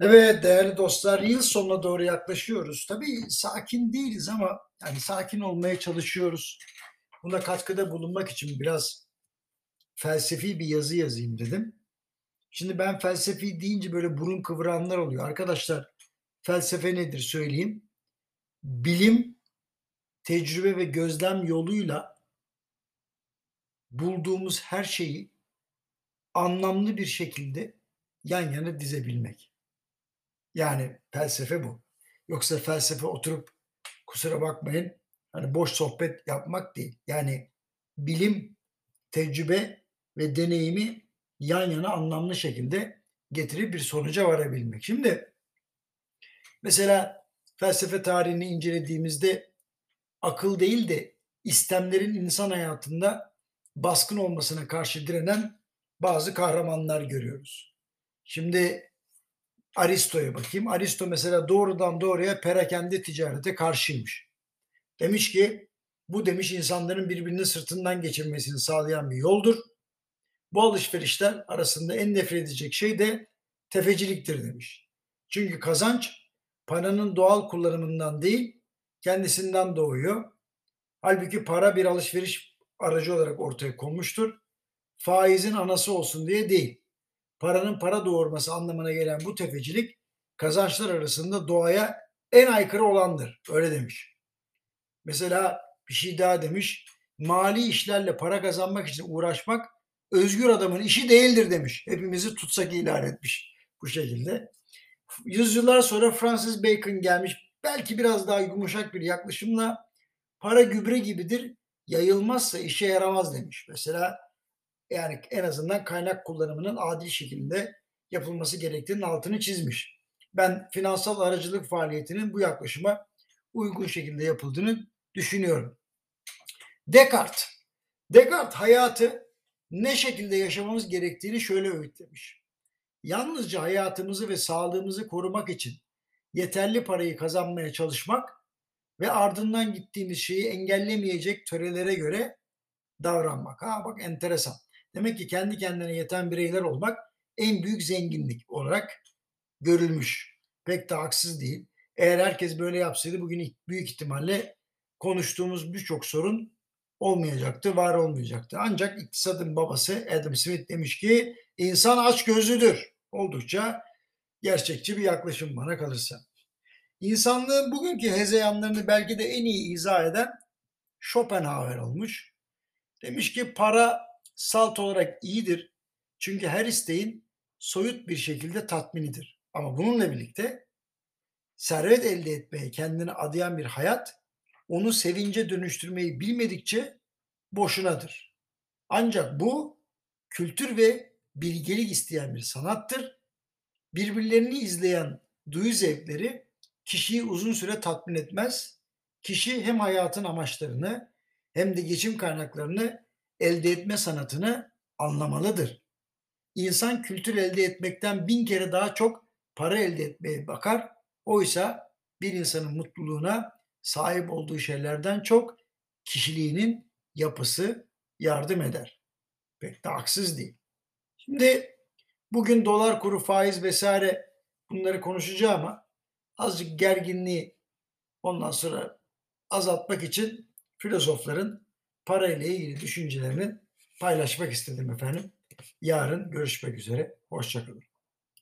Evet değerli dostlar yıl sonuna doğru yaklaşıyoruz. Tabii sakin değiliz ama yani sakin olmaya çalışıyoruz. Buna katkıda bulunmak için biraz felsefi bir yazı yazayım dedim. Şimdi ben felsefi deyince böyle burun kıvıranlar oluyor. Arkadaşlar felsefe nedir söyleyeyim. Bilim, tecrübe ve gözlem yoluyla bulduğumuz her şeyi anlamlı bir şekilde yan yana dizebilmek. Yani felsefe bu. Yoksa felsefe oturup kusura bakmayın hani boş sohbet yapmak değil. Yani bilim, tecrübe ve deneyimi yan yana anlamlı şekilde getirip bir sonuca varabilmek. Şimdi mesela felsefe tarihini incelediğimizde akıl değil de istemlerin insan hayatında baskın olmasına karşı direnen bazı kahramanlar görüyoruz. Şimdi Aristo'ya bakayım. Aristo mesela doğrudan doğruya perakende ticarete karşıymış. Demiş ki bu demiş insanların birbirini sırtından geçirmesini sağlayan bir yoldur. Bu alışverişler arasında en nefret edecek şey de tefeciliktir demiş. Çünkü kazanç paranın doğal kullanımından değil kendisinden doğuyor. Halbuki para bir alışveriş aracı olarak ortaya konmuştur. Faizin anası olsun diye değil paranın para doğurması anlamına gelen bu tefecilik kazançlar arasında doğaya en aykırı olandır. Öyle demiş. Mesela bir şey daha demiş. Mali işlerle para kazanmak için uğraşmak özgür adamın işi değildir demiş. Hepimizi tutsak ilan etmiş bu şekilde. Yüzyıllar sonra Francis Bacon gelmiş. Belki biraz daha yumuşak bir yaklaşımla para gübre gibidir. Yayılmazsa işe yaramaz demiş. Mesela yani en azından kaynak kullanımının adil şekilde yapılması gerektiğinin altını çizmiş. Ben finansal aracılık faaliyetinin bu yaklaşıma uygun şekilde yapıldığını düşünüyorum. Descartes. Descartes hayatı ne şekilde yaşamamız gerektiğini şöyle öğütlemiş. Yalnızca hayatımızı ve sağlığımızı korumak için yeterli parayı kazanmaya çalışmak ve ardından gittiğimiz şeyi engellemeyecek törelere göre davranmak. Ha bak enteresan. Demek ki kendi kendine yeten bireyler olmak en büyük zenginlik olarak görülmüş. Pek de haksız değil. Eğer herkes böyle yapsaydı bugün büyük ihtimalle konuştuğumuz birçok sorun olmayacaktı, var olmayacaktı. Ancak iktisadın babası Adam Smith demiş ki insan aç gözlüdür. Oldukça gerçekçi bir yaklaşım bana kalırsa. İnsanlığın bugünkü hezeyanlarını belki de en iyi izah eden Schopenhauer olmuş. Demiş ki para salt olarak iyidir. Çünkü her isteğin soyut bir şekilde tatminidir. Ama bununla birlikte servet elde etmeye kendini adayan bir hayat onu sevince dönüştürmeyi bilmedikçe boşunadır. Ancak bu kültür ve bilgelik isteyen bir sanattır. Birbirlerini izleyen duyu zevkleri kişiyi uzun süre tatmin etmez. Kişi hem hayatın amaçlarını hem de geçim kaynaklarını elde etme sanatını anlamalıdır. İnsan kültür elde etmekten bin kere daha çok para elde etmeye bakar. Oysa bir insanın mutluluğuna sahip olduğu şeylerden çok kişiliğinin yapısı yardım eder. Pek de haksız değil. Şimdi bugün dolar kuru, faiz vesaire bunları konuşacağım ama azıcık gerginliği ondan sonra azaltmak için filozofların para ile ilgili düşüncelerini paylaşmak istedim efendim. Yarın görüşmek üzere. Hoşçakalın.